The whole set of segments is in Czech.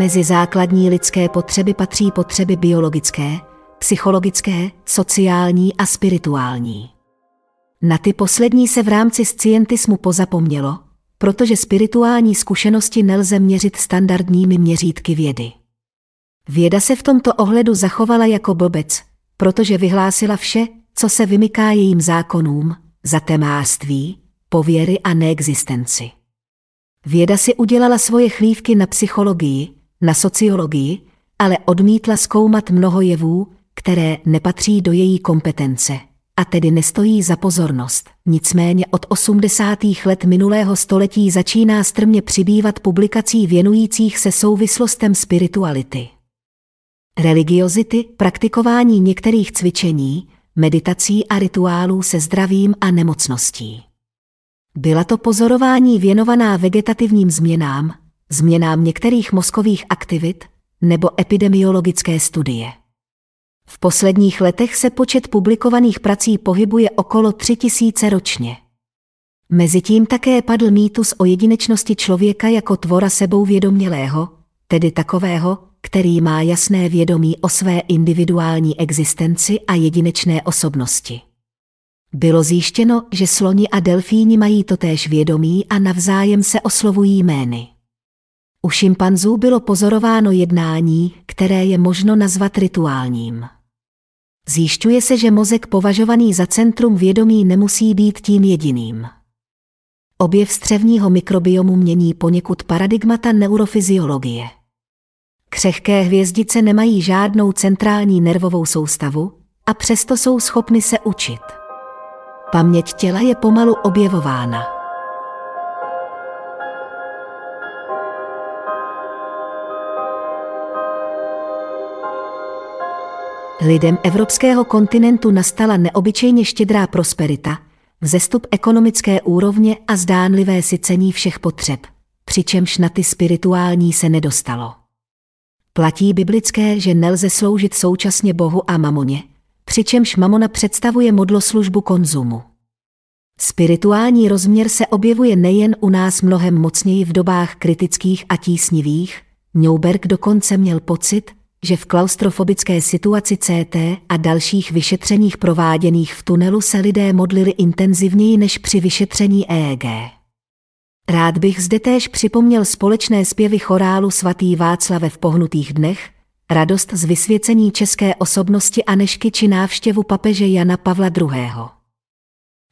Mezi základní lidské potřeby patří potřeby biologické, psychologické, sociální a spirituální. Na ty poslední se v rámci scientismu pozapomnělo, protože spirituální zkušenosti nelze měřit standardními měřítky vědy. Věda se v tomto ohledu zachovala jako blbec, protože vyhlásila vše, co se vymyká jejím zákonům, zatemářství, pověry a neexistenci. Věda si udělala svoje chlívky na psychologii, na sociologii, ale odmítla zkoumat mnoho jevů, které nepatří do její kompetence a tedy nestojí za pozornost. Nicméně od 80. let minulého století začíná strmě přibývat publikací věnujících se souvislostem spirituality. Religiozity, praktikování některých cvičení, meditací a rituálů se zdravím a nemocností. Byla to pozorování věnovaná vegetativním změnám, změnám některých mozkových aktivit nebo epidemiologické studie. V posledních letech se počet publikovaných prací pohybuje okolo 3000 ročně. Mezitím také padl mýtus o jedinečnosti člověka jako tvora sebou vědomělého, tedy takového, který má jasné vědomí o své individuální existenci a jedinečné osobnosti. Bylo zjištěno, že sloni a delfíni mají totéž vědomí a navzájem se oslovují jmény. U šimpanzů bylo pozorováno jednání, které je možno nazvat rituálním. Zjišťuje se, že mozek považovaný za centrum vědomí nemusí být tím jediným. Objev střevního mikrobiomu mění poněkud paradigmata neurofyziologie. Křehké hvězdice nemají žádnou centrální nervovou soustavu a přesto jsou schopny se učit. Paměť těla je pomalu objevována. Lidem evropského kontinentu nastala neobyčejně štědrá prosperita, vzestup ekonomické úrovně a zdánlivé sycení všech potřeb, přičemž na ty spirituální se nedostalo. Platí biblické, že nelze sloužit současně Bohu a mamoně, přičemž mamona představuje modloslužbu konzumu. Spirituální rozměr se objevuje nejen u nás mnohem mocněji v dobách kritických a tísnivých, Newberg dokonce měl pocit, že v klaustrofobické situaci CT a dalších vyšetřeních prováděných v tunelu se lidé modlili intenzivněji než při vyšetření EEG. Rád bych zde též připomněl společné zpěvy chorálu svatý Václave v pohnutých dnech, radost z vysvěcení české osobnosti Anešky či návštěvu papeže Jana Pavla II.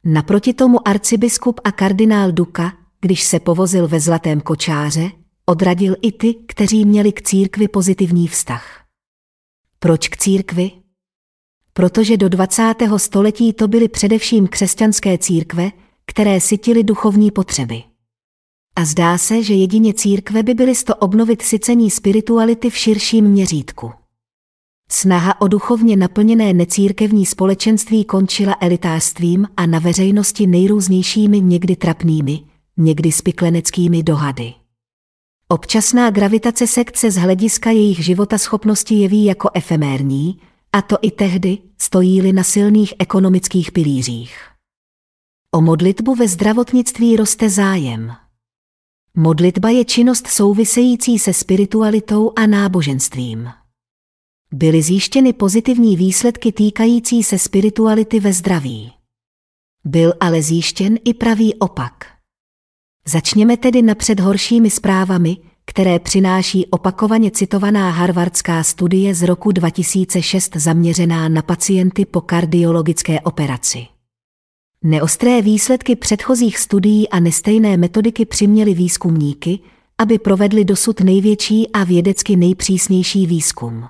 Naproti tomu arcibiskup a kardinál Duka, když se povozil ve zlatém kočáře, odradil i ty, kteří měli k církvi pozitivní vztah. Proč k církvi? Protože do 20. století to byly především křesťanské církve, které sytily duchovní potřeby. A zdá se, že jedině církve by byly sto obnovit sycení spirituality v širším měřítku. Snaha o duchovně naplněné necírkevní společenství končila elitářstvím a na veřejnosti nejrůznějšími někdy trapnými, někdy spikleneckými dohady. Občasná gravitace sekce z hlediska jejich života schopnosti jeví jako efemérní, a to i tehdy, stojí-li na silných ekonomických pilířích. O modlitbu ve zdravotnictví roste zájem. Modlitba je činnost související se spiritualitou a náboženstvím. Byly zjištěny pozitivní výsledky týkající se spirituality ve zdraví. Byl ale zjištěn i pravý opak. Začněme tedy napřed horšími zprávami, které přináší opakovaně citovaná harvardská studie z roku 2006 zaměřená na pacienty po kardiologické operaci. Neostré výsledky předchozích studií a nestejné metodiky přiměly výzkumníky, aby provedli dosud největší a vědecky nejpřísnější výzkum.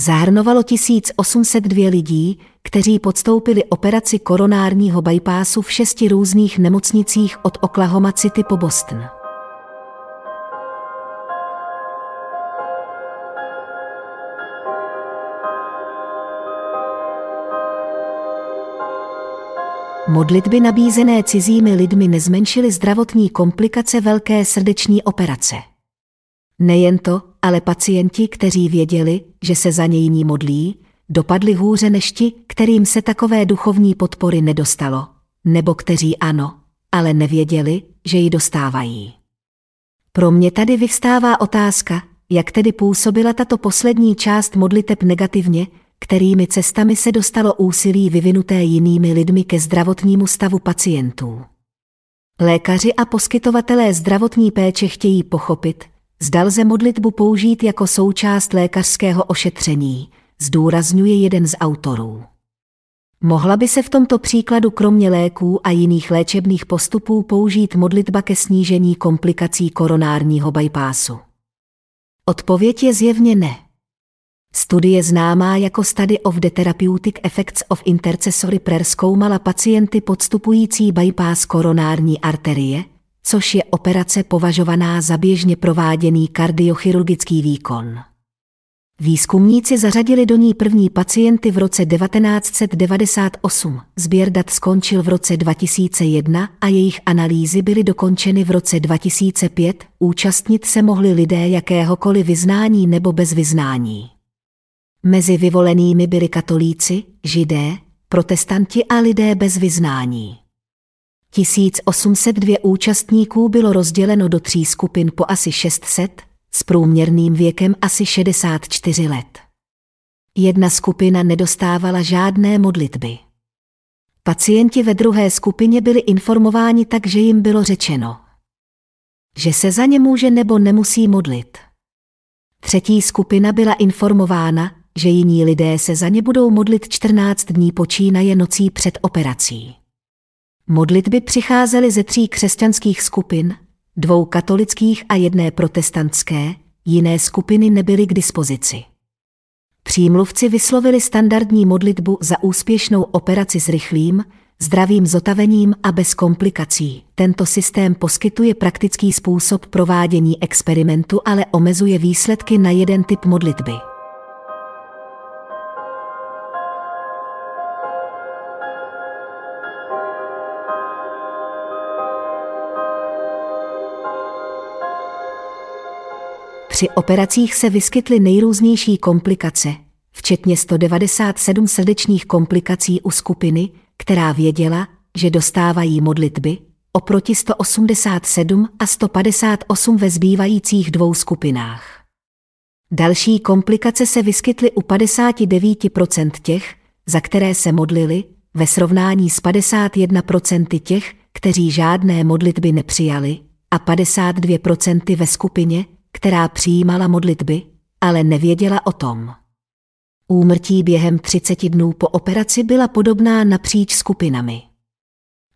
Zahrnovalo 1802 lidí, kteří podstoupili operaci koronárního bypassu v šesti různých nemocnicích od Oklahoma City po Boston. Modlitby nabízené cizími lidmi nezmenšily zdravotní komplikace velké srdeční operace. Nejen to, ale pacienti, kteří věděli, že se za něj ní modlí, dopadli hůře než ti, kterým se takové duchovní podpory nedostalo, nebo kteří ano, ale nevěděli, že ji dostávají. Pro mě tady vyvstává otázka, jak tedy působila tato poslední část modliteb negativně, kterými cestami se dostalo úsilí vyvinuté jinými lidmi ke zdravotnímu stavu pacientů. Lékaři a poskytovatelé zdravotní péče chtějí pochopit, zda lze modlitbu použít jako součást lékařského ošetření, zdůrazňuje jeden z autorů. Mohla by se v tomto příkladu kromě léků a jiných léčebných postupů použít modlitba ke snížení komplikací koronárního bypassu? Odpověď je zjevně ne. Studie známá jako Study of the Therapeutic Effects of Intercessory Prayer zkoumala pacienty podstupující bypass koronární arterie, což je operace považovaná za běžně prováděný kardiochirurgický výkon. Výzkumníci zařadili do ní první pacienty v roce 1998. Sběr dat skončil v roce 2001 a jejich analýzy byly dokončeny v roce 2005. Účastnit se mohli lidé jakéhokoliv vyznání nebo bez vyznání. Mezi vyvolenými byli katolíci, židé, protestanti a lidé bez vyznání. 1802 účastníků bylo rozděleno do tří skupin po asi 600, s průměrným věkem asi 64 let. Jedna skupina nedostávala žádné modlitby. Pacienti ve druhé skupině byli informováni tak, že jim bylo řečeno, že se za ně může nebo nemusí modlit. Třetí skupina byla informována, že jiní lidé se za ně budou modlit 14 dní počínaje nocí před operací. Modlitby přicházely ze tří křesťanských skupin, dvou katolických a jedné protestantské, jiné skupiny nebyly k dispozici. Přímluvci vyslovili standardní modlitbu za úspěšnou operaci s rychlým, zdravým zotavením a bez komplikací. Tento systém poskytuje praktický způsob provádění experimentu, ale omezuje výsledky na jeden typ modlitby. Při operacích se vyskytly nejrůznější komplikace, včetně 197 srdečních komplikací u skupiny, která věděla, že dostávají modlitby, oproti 187 a 158 ve zbývajících dvou skupinách. Další komplikace se vyskytly u 59% těch, za které se modlili, ve srovnání s 51% těch, kteří žádné modlitby nepřijali, a 52% ve skupině, která přijímala modlitby, ale nevěděla o tom. Úmrtí během 30 dnů po operaci byla podobná napříč skupinami.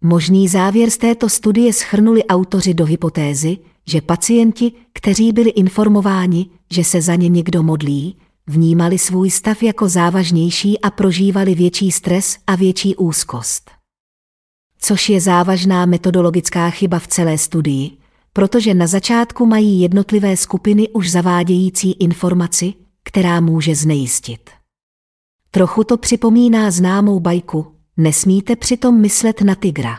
Možný závěr z této studie schrnuli autoři do hypotézy, že pacienti, kteří byli informováni, že se za ně někdo modlí, vnímali svůj stav jako závažnější a prožívali větší stres a větší úzkost. Což je závažná metodologická chyba v celé studii, protože na začátku mají jednotlivé skupiny už zavádějící informaci, která může znejistit. Trochu to připomíná známou bajku, nesmíte přitom myslet na tygra.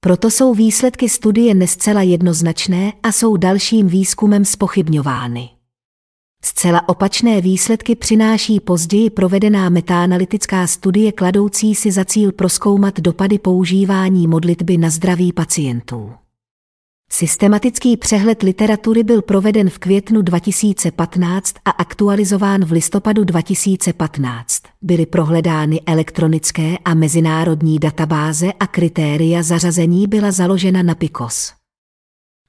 Proto jsou výsledky studie nescela jednoznačné a jsou dalším výzkumem spochybňovány. Zcela opačné výsledky přináší později provedená metaanalytická studie kladoucí si za cíl proskoumat dopady používání modlitby na zdraví pacientů. Systematický přehled literatury byl proveden v květnu 2015 a aktualizován v listopadu 2015. Byly prohledány elektronické a mezinárodní databáze a kritéria zařazení byla založena na PICOS.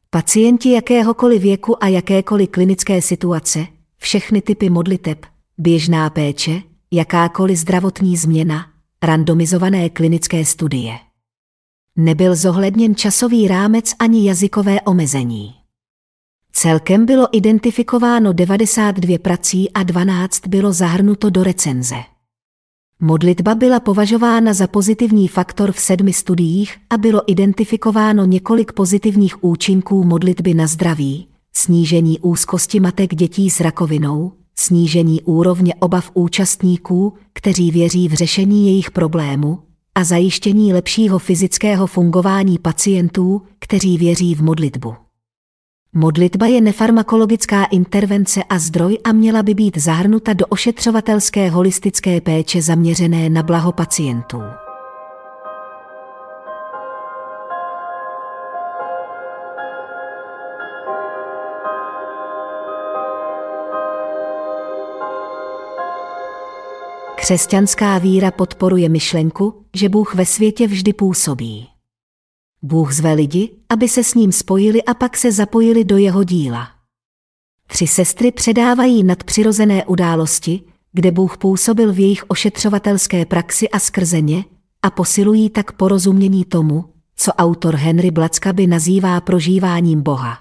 Pacienti jakéhokoliv věku a jakékoliv klinické situace, všechny typy modliteb, běžná péče, jakákoliv zdravotní změna, randomizované klinické studie. Nebyl zohledněn časový rámec ani jazykové omezení. Celkem bylo identifikováno 92 prací a 12 bylo zahrnuto do recenze. Modlitba byla považována za pozitivní faktor v sedmi studiích a bylo identifikováno několik pozitivních účinků modlitby na zdraví, snížení úzkosti matek dětí s rakovinou, snížení úrovně obav účastníků, kteří věří v řešení jejich problému, a zajištění lepšího fyzického fungování pacientů, kteří věří v modlitbu. Modlitba je nefarmakologická intervence a zdroj a měla by být zahrnuta do ošetřovatelské holistické péče zaměřené na blaho pacientů. Křesťanská víra podporuje myšlenku, že Bůh ve světě vždy působí. Bůh zve lidi, aby se s ním spojili a pak se zapojili do jeho díla. Tři sestry předávají nadpřirozené události, kde Bůh působil v jejich ošetřovatelské praxi a skrze ně, a posilují tak porozumění tomu, co autor Henry Blackaby nazývá prožíváním Boha.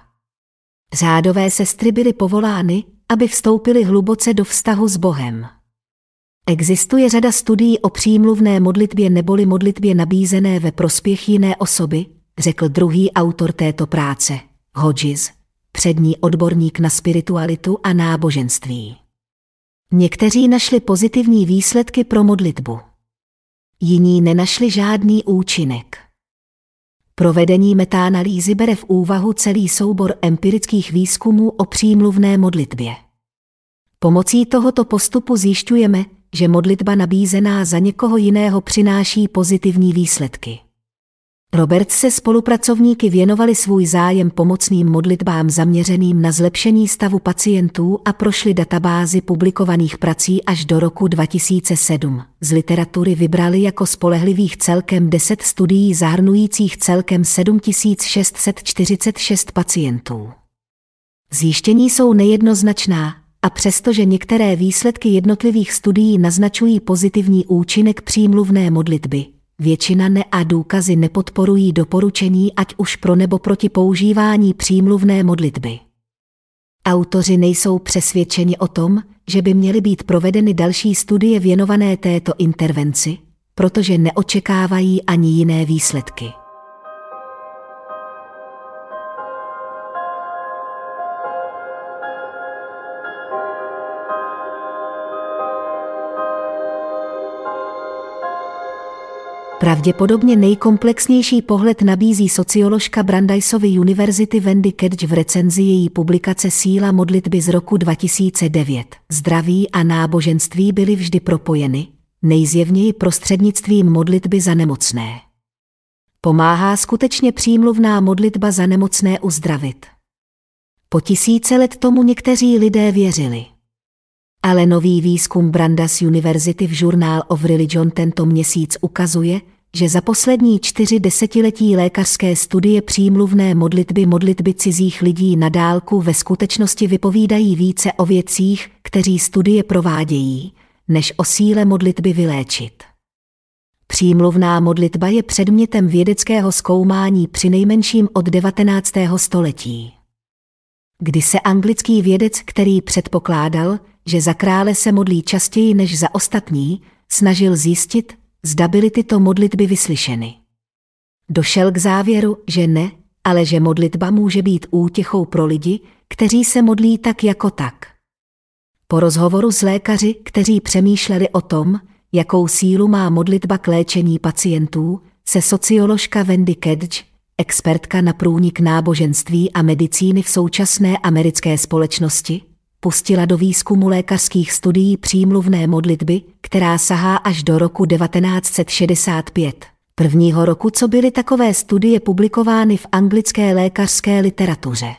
Řádové sestry byly povolány, aby vstoupily hluboce do vztahu s Bohem. Existuje řada studií o přímluvné modlitbě neboli modlitbě nabízené ve prospěch jiné osoby, řekl druhý autor této práce, Hodges, přední odborník na spiritualitu a náboženství. Někteří našli pozitivní výsledky pro modlitbu. Jiní nenašli žádný účinek. Provedení metaanalýzy bere v úvahu celý soubor empirických výzkumů o přímluvné modlitbě. Pomocí tohoto postupu zjišťujeme, že modlitba nabízená za někoho jiného přináší pozitivní výsledky. Robert se spolupracovníky věnovali svůj zájem pomocným modlitbám zaměřeným na zlepšení stavu pacientů a prošli databázy publikovaných prací až do roku 2007. Z literatury vybrali jako spolehlivých celkem 10 studií zahrnujících celkem 7646 pacientů. Zjištění jsou nejednoznačná, a přestože některé výsledky jednotlivých studií naznačují pozitivní účinek přímluvné modlitby, většina ne a důkazy nepodporují doporučení ať už pro nebo proti používání přímluvné modlitby. Autoři nejsou přesvědčeni o tom, že by měly být provedeny další studie věnované této intervenci, protože neočekávají ani jiné výsledky. Pravděpodobně nejkomplexnější pohled nabízí socioložka Brandeisovy University Wendy Kedge v recenzi její publikace Síla modlitby z roku 2009. Zdraví a náboženství byly vždy propojeny, nejzjevněji prostřednictvím modlitby za nemocné. Pomáhá skutečně přímluvná modlitba za nemocné uzdravit. Po tisíce let tomu někteří lidé věřili. Ale nový výzkum Brandas University v Journal of Religion tento měsíc ukazuje, že za poslední čtyři desetiletí lékařské studie přímluvné modlitby modlitby cizích lidí na dálku ve skutečnosti vypovídají více o věcích, kteří studie provádějí, než o síle modlitby vyléčit. Přímluvná modlitba je předmětem vědeckého zkoumání přinejmenším od 19. století. Kdy se anglický vědec, který předpokládal, že za krále se modlí častěji než za ostatní, snažil zjistit, zda byly tyto modlitby vyslyšeny. Došel k závěru, že ne, ale že modlitba může být útěchou pro lidi, kteří se modlí tak jako tak. Po rozhovoru s lékaři, kteří přemýšleli o tom, jakou sílu má modlitba k léčení pacientů, se socioložka Wendy Kedge, expertka na průnik náboženství a medicíny v současné americké společnosti, pustila do výzkumu lékařských studií přímluvné modlitby, která sahá až do roku 1965. Prvního roku, co byly takové studie publikovány v anglické lékařské literatuře.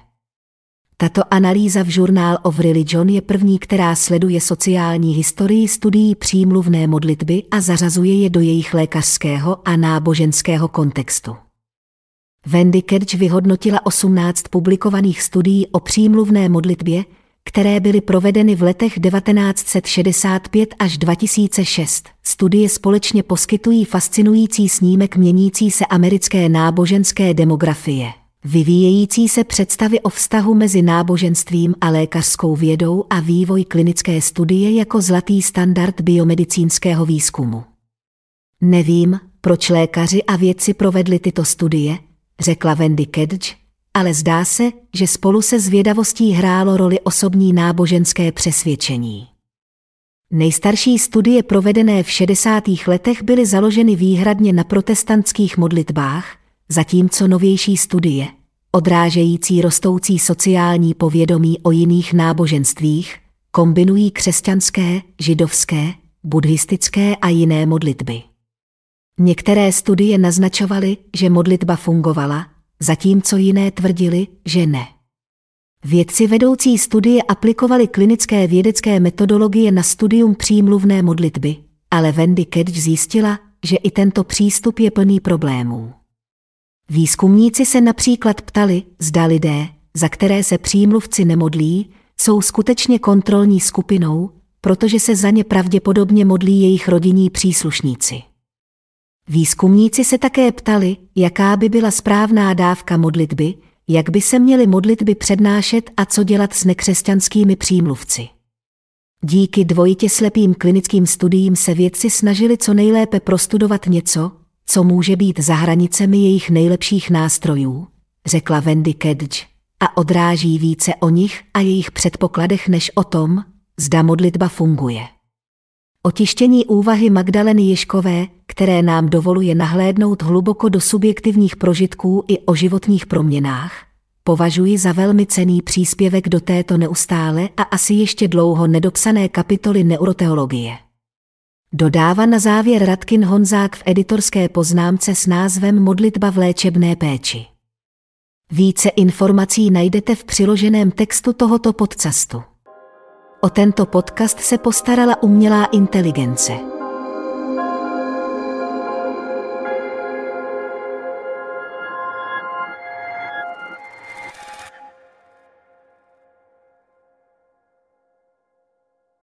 Tato analýza v Journal of Religion je první, která sleduje sociální historii studií přímluvné modlitby a zařazuje je do jejich lékařského a náboženského kontextu. Wendy Kerch vyhodnotila 18 publikovaných studií o přímluvné modlitbě, které byly provedeny v letech 1965 až 2006. Studie společně poskytují fascinující snímek měnící se americké náboženské demografie. Vyvíjející se představy o vztahu mezi náboženstvím a lékařskou vědou a vývoj klinické studie jako zlatý standard biomedicínského výzkumu. Nevím, proč lékaři a vědci provedli tyto studie, řekla Wendy Kedge, ale zdá se, že spolu se zvědavostí hrálo roli osobní náboženské přesvědčení. Nejstarší studie provedené v 60. letech byly založeny výhradně na protestantských modlitbách, zatímco novější studie, odrážející rostoucí sociální povědomí o jiných náboženstvích, kombinují křesťanské, židovské, buddhistické a jiné modlitby. Některé studie naznačovaly, že modlitba fungovala, zatímco jiné tvrdili, že ne. Vědci vedoucí studie aplikovali klinické vědecké metodologie na studium přímluvné modlitby, ale Wendy Kedge zjistila, že i tento přístup je plný problémů. Výzkumníci se například ptali, zda lidé, za které se přímluvci nemodlí, jsou skutečně kontrolní skupinou, protože se za ně pravděpodobně modlí jejich rodinní příslušníci. Výzkumníci se také ptali, jaká by byla správná dávka modlitby, jak by se měly modlitby přednášet a co dělat s nekřesťanskými přímluvci. Díky dvojitě slepým klinickým studiím se vědci snažili co nejlépe prostudovat něco, co může být za hranicemi jejich nejlepších nástrojů, řekla Wendy Kedge, a odráží více o nich a jejich předpokladech než o tom, zda modlitba funguje. Otištění úvahy Magdaleny Ješkové, které nám dovoluje nahlédnout hluboko do subjektivních prožitků i o životních proměnách, považuji za velmi cený příspěvek do této neustále a asi ještě dlouho nedopsané kapitoly neuroteologie. Dodává na závěr Radkin Honzák v editorské poznámce s názvem Modlitba v léčebné péči. Více informací najdete v přiloženém textu tohoto podcastu. O tento podcast se postarala umělá inteligence.